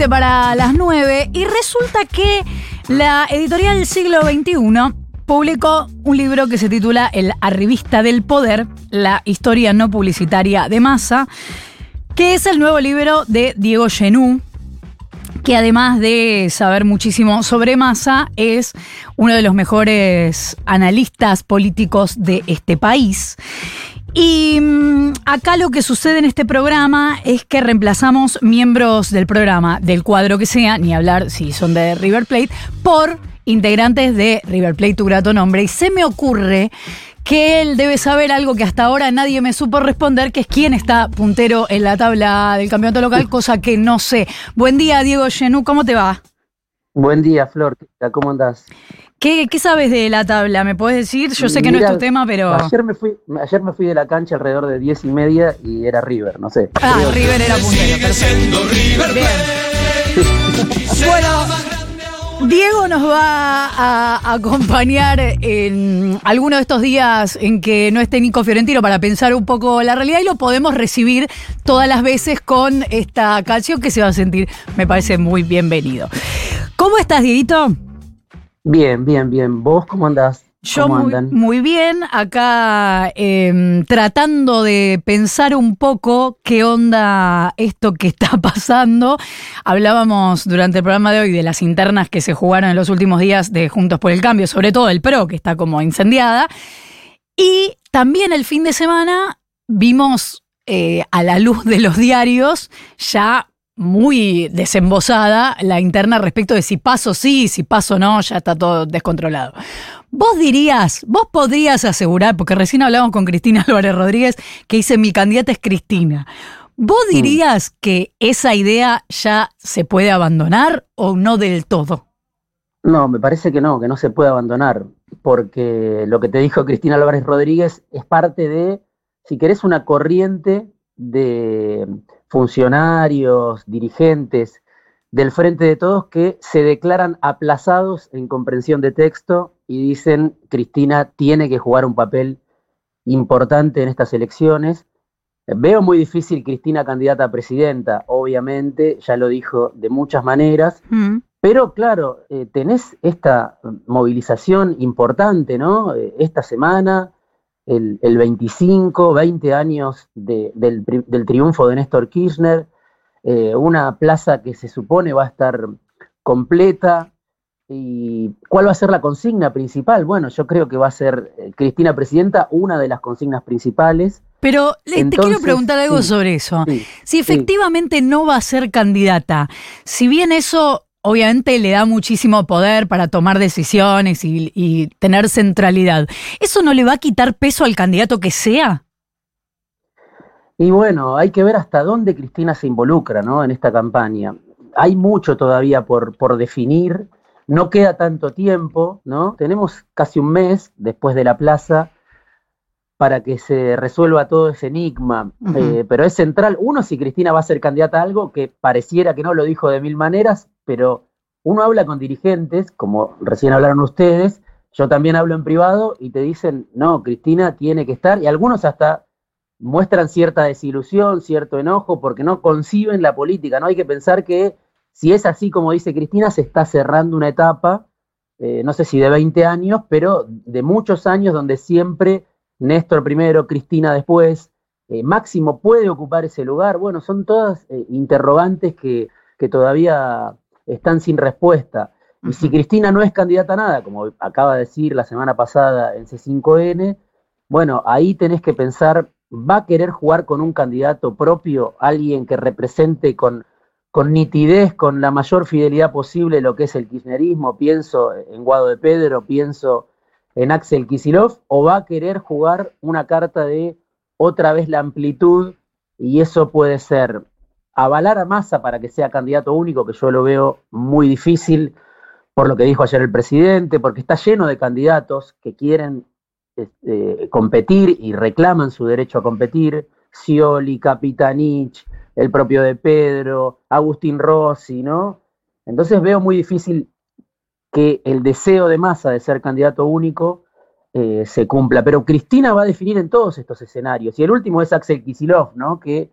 20 para las 9 y resulta que la editorial del siglo XXI publicó un libro que se titula El Arribista del Poder, la historia no publicitaria de Massa, que es el nuevo libro de Diego Genú, que además de saber muchísimo sobre Massa, es uno de los mejores analistas políticos de este país. Y mm, acá lo que sucede en este programa es que reemplazamos miembros del programa, del cuadro que sea, ni hablar si son de River Plate, por integrantes de River Plate, tu grato nombre. Y se me ocurre que él debe saber algo que hasta ahora nadie me supo responder, que es quién está puntero en la tabla del campeonato local, cosa que no sé. Buen día, Diego Genú, ¿cómo te va? Buen día, Flor, ¿cómo andás? ¿Qué, sabes de la tabla? ¿Me puedes decir? Yo sé que no es tu tema, pero. Ayer me, fui, ayer me fui de la cancha alrededor de 10 y media y era River, no sé. Ah, River era puntero. bueno, Diego nos va a acompañar en alguno de estos días en que no esté Nico Fiorentino para pensar un poco la realidad y lo podemos recibir todas las veces con esta canción que se va a sentir, me parece muy bienvenido. ¿Cómo estás, Dieguito? Bien, bien, bien. ¿Vos cómo andás? Yo muy, bien, acá em, tratando de pensar un poco qué onda esto que está pasando. Hablábamos durante el programa de hoy de las internas que se jugaron en los últimos días de Juntos por el Cambio, sobre todo el PRO, que está como incendiada. Y también el fin de semana vimos eh, a la luz de los diarios ya muy desembosada la interna respecto de si paso sí, si paso no, ya está todo descontrolado. Vos dirías, vos podrías asegurar, porque recién hablamos con Cristina Álvarez Rodríguez, que dice mi candidata es Cristina. ¿Vos mm. dirías que esa idea ya se puede abandonar o no del todo? No, me parece que no, que no se puede abandonar, porque lo que te dijo Cristina Álvarez Rodríguez es parte de, si querés, una corriente de funcionarios, dirigentes del Frente de Todos que se declaran aplazados en comprensión de texto y dicen, Cristina tiene que jugar un papel importante en estas elecciones. Veo muy difícil Cristina candidata a presidenta, obviamente, ya lo dijo de muchas maneras, mm. pero claro, eh, tenés esta movilización importante, ¿no? Eh, esta semana, el, 25, 20 años del, triunfo de Néstor Kirchner, eh, una plaza que se supone va a estar completa. ¿Y cuál va a ser la consigna principal? Bueno, yo creo que va a ser eh, Cristina Presidenta, una de las consignas principales. Pero te quiero preguntar algo sobre eso. si efectivamente no va a ser candidata, si bien eso obviamente le da muchísimo poder para tomar decisiones y, tener centralidad. ¿Eso no le va a quitar peso al candidato que sea? Y bueno, hay que ver hasta dónde Cristina se involucra ¿no? en esta campaña. Hay mucho todavía por, por definir, no queda tanto tiempo, ¿no? Tenemos casi un mes después de la plaza para que se resuelva todo ese enigma, eh, pero es central. Uno, si Cristina va a ser candidata a algo que pareciera que no lo dijo de mil maneras, pero uno habla con dirigentes, como recién hablaron ustedes, yo también hablo en privado y te dicen, no, Cristina tiene que estar, y algunos hasta muestran cierta desilusión, cierto enojo, porque no conciben la política, ¿no? Hay que pensar que si es así como dice Cristina, se está cerrando una etapa, eh, no sé si de 20 años, pero de muchos años donde siempre Néstor primero, Cristina después, eh, Máximo puede ocupar ese lugar. Bueno, son todas eh, interrogantes que, que todavía están sin respuesta. Y si Cristina no es candidata a nada, como acaba de decir la semana pasada en C5N, bueno, ahí tenés que pensar, ¿va a querer jugar con un candidato propio, alguien que represente con, con nitidez, con la mayor fidelidad posible lo que es el kirchnerismo? Pienso en Guado de Pedro, pienso en Axel Kisilov, o va a querer jugar una carta de otra vez la amplitud, y eso puede ser avalar a Massa para que sea candidato único, que yo lo veo muy difícil por lo que dijo ayer el presidente, porque está lleno de candidatos que quieren este, competir y reclaman su derecho a competir, Scioli, Capitanich, el propio de Pedro, Agustín Rossi, ¿no? Entonces veo muy difícil que el deseo de Massa de ser candidato único eh, se cumpla, pero Cristina va a definir en todos estos escenarios, y el último es Axel Kisilov, ¿no? Que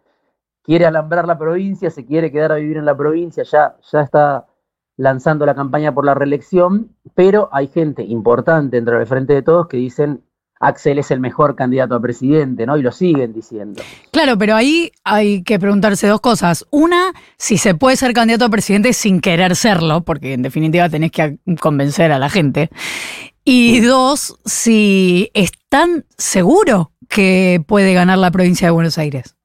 quiere alambrar la provincia, se quiere quedar a vivir en la provincia, ya, ya está lanzando la campaña por la reelección, pero hay gente importante dentro del Frente de Todos que dicen Axel es el mejor candidato a presidente, ¿no? Y lo siguen diciendo. Claro, pero ahí hay que preguntarse dos cosas. Una, si se puede ser candidato a presidente sin querer serlo, porque en definitiva tenés que convencer a la gente. Y dos, si están seguro que puede ganar la provincia de Buenos Aires.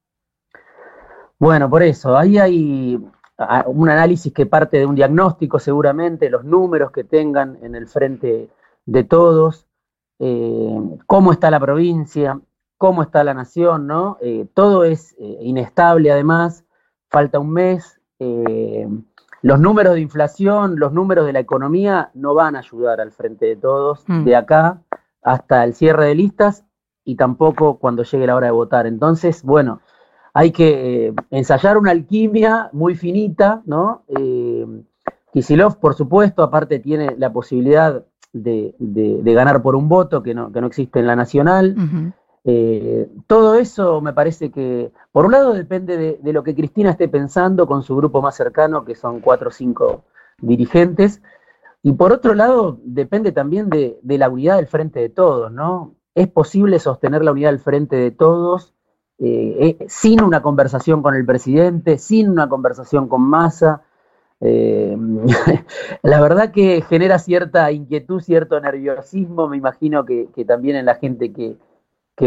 Bueno, por eso, ahí hay un análisis que parte de un diagnóstico seguramente, los números que tengan en el frente de todos, eh, cómo está la provincia, cómo está la nación, ¿no? Eh, todo es eh, inestable además, falta un mes, los números de inflación, los números de la economía no van a ayudar al frente de todos mm. de acá hasta el cierre de listas y tampoco cuando llegue la hora de votar. Entonces, bueno, hay que ensayar una alquimia muy finita, ¿no? Kisilov, por supuesto, aparte tiene la posibilidad de, ganar por un voto que no, que no existe en la nacional. Eh, todo eso me parece que, por un lado, depende de, lo que Cristina esté pensando con su grupo más cercano, que son cuatro o cinco dirigentes, y por otro lado, depende también de, la unidad del frente de todos, ¿no? Es posible sostener la unidad del frente de todos eh, eh, sin una conversación con el presidente, sin una conversación con Massa, eh, la verdad que genera cierta inquietud, cierto nerviosismo, me imagino que, también en la gente que,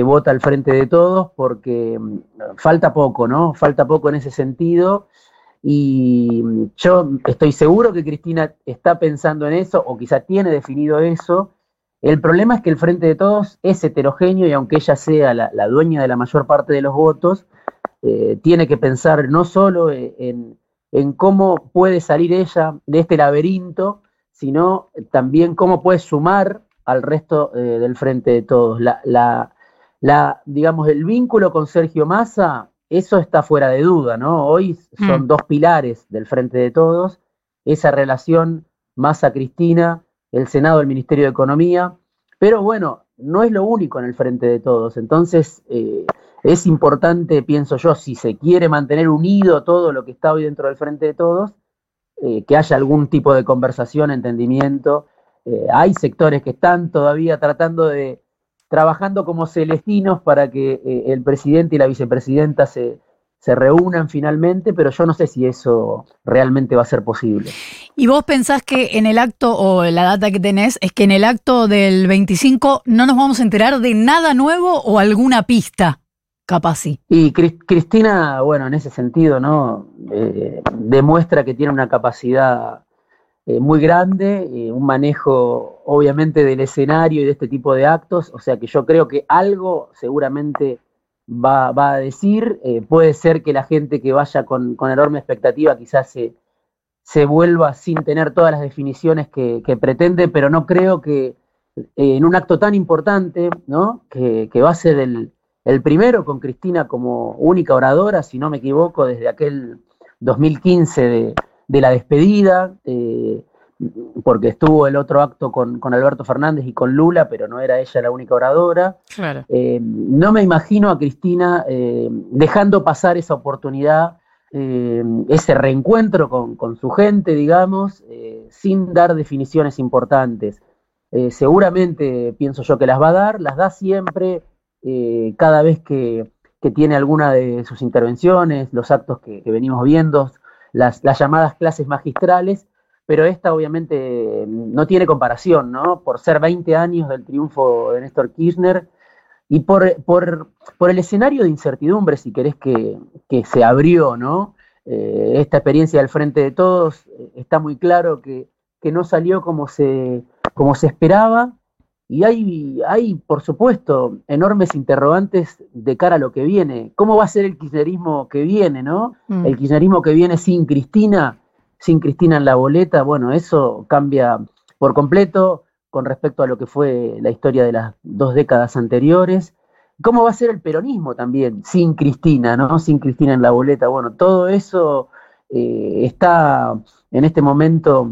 vota al frente de todos, porque mm, falta poco, ¿no? Falta poco en ese sentido. Y mm, yo estoy seguro que Cristina está pensando en eso, o quizá tiene definido eso. El problema es que el Frente de Todos es heterogéneo y aunque ella sea la, dueña de la mayor parte de los votos, eh, tiene que pensar no solo en, en cómo puede salir ella de este laberinto, sino también cómo puede sumar al resto eh, del frente de todos. La, la, digamos, el vínculo con Sergio Massa, eso está fuera de duda, ¿no? Hoy son mm. dos pilares del frente de todos, esa relación Massa-Cristina, el Senado, el Ministerio de Economía, pero bueno, no es lo único en el frente de todos. Entonces, eh, es importante, pienso yo, si se quiere mantener unido todo lo que está hoy dentro del frente de todos, eh, que haya algún tipo de conversación, entendimiento. Eh, hay sectores que están todavía tratando de, trabajando como celestinos para que el presidente y la vicepresidenta se, se reúnan finalmente, pero yo no sé si eso realmente va a ser posible. ¿Y vos pensás que en el acto, o la data que tenés, es que en el acto del 25 no nos vamos a enterar de nada nuevo o alguna pista? capaz sí. Y Cristina, bueno, en ese sentido, ¿no? Eh, demuestra que tiene una capacidad eh, muy grande, eh, un manejo obviamente del escenario y de este tipo de actos, o sea que yo creo que algo seguramente va, a decir, puede ser que la gente que vaya con, enorme expectativa quizás se, se, vuelva sin tener todas las definiciones que, pretende, pero no creo que en un acto tan importante, ¿no? Que, que va a ser el el primero con Cristina como única oradora, si no me equivoco, desde aquel 2015 de, la despedida, eh, porque estuvo el otro acto con, Alberto Fernández y con Lula, pero no era ella la única oradora. Eh, no me imagino a Cristina eh, dejando pasar esa oportunidad, ese reencuentro con, con, su gente, digamos, sin dar definiciones importantes. seguramente pienso yo que las va a dar, las da siempre eh, cada vez que, tiene alguna de sus intervenciones, los actos que, venimos viendo, las, llamadas clases magistrales, pero esta obviamente no tiene comparación, ¿no? Por ser 20 años del triunfo de Néstor Kirchner y por, por, el escenario de incertidumbre, si querés, que, se abrió, ¿no? Eh, esta experiencia del Frente de Todos, eh, está muy claro que, que no salió como se, como se esperaba y hay, hay, por supuesto, enormes interrogantes de cara a lo que viene. ¿Cómo va a ser el kirchnerismo que viene, no? Mm. El kirchnerismo que viene sin Cristina, sin Cristina en la boleta, bueno, eso cambia por completo con respecto a lo que fue la historia de las dos décadas anteriores. ¿Cómo va a ser el peronismo también sin Cristina, no? Sin Cristina en la boleta. Bueno, todo eso eh, está en este momento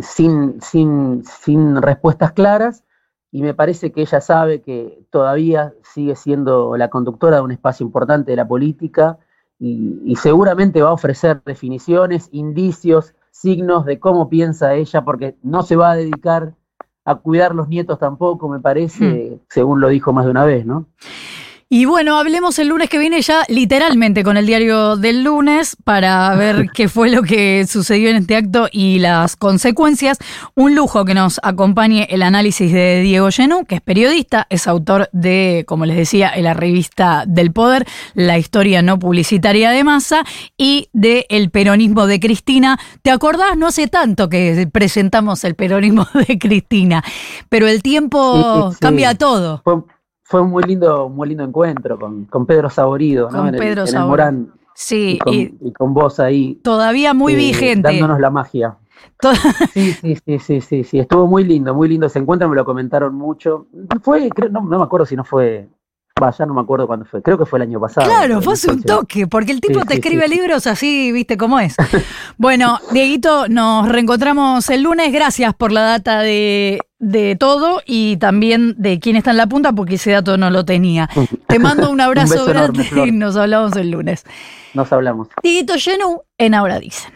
sin, sin, sin respuestas claras y me parece que ella sabe que todavía sigue siendo la conductora de un espacio importante de la política y, seguramente va a ofrecer definiciones, indicios, signos de cómo piensa ella, porque no se va a dedicar a cuidar los nietos tampoco, me parece, hmm. según lo dijo más de una vez, ¿no? Y bueno, hablemos el lunes que viene ya literalmente con el diario del lunes para ver qué fue lo que sucedió en este acto y las consecuencias. Un lujo que nos acompañe el análisis de Diego Genú, que es periodista, es autor de, como les decía, en la revista del Poder, la historia no publicitaria de masa y de El peronismo de Cristina. ¿Te acordás? No hace tanto que presentamos el peronismo de Cristina, pero el tiempo cambia todo fue un muy lindo, muy lindo encuentro con, con Pedro Saborido, ¿no? En Pedro el, Morán. Sí, y con, vos ahí. Todavía muy eh, vigente. Dándonos la magia. Sí, sí, sí, sí, sí, sí, estuvo muy lindo, muy lindo ese encuentro, me lo comentaron mucho. Fue, no, no me acuerdo si no fue Vaya, no me acuerdo cuándo fue. Creo que fue el año pasado. Claro, fue un toque, porque el tipo te escribe libros así, viste cómo es. bueno, Dieguito, nos reencontramos el lunes. Gracias por la data de, de todo y también de quién está en la punta, porque ese dato no lo tenía. Te mando un abrazo grande y nos hablamos el lunes. Nos hablamos. Dieguito Genú en Ahora Dicen.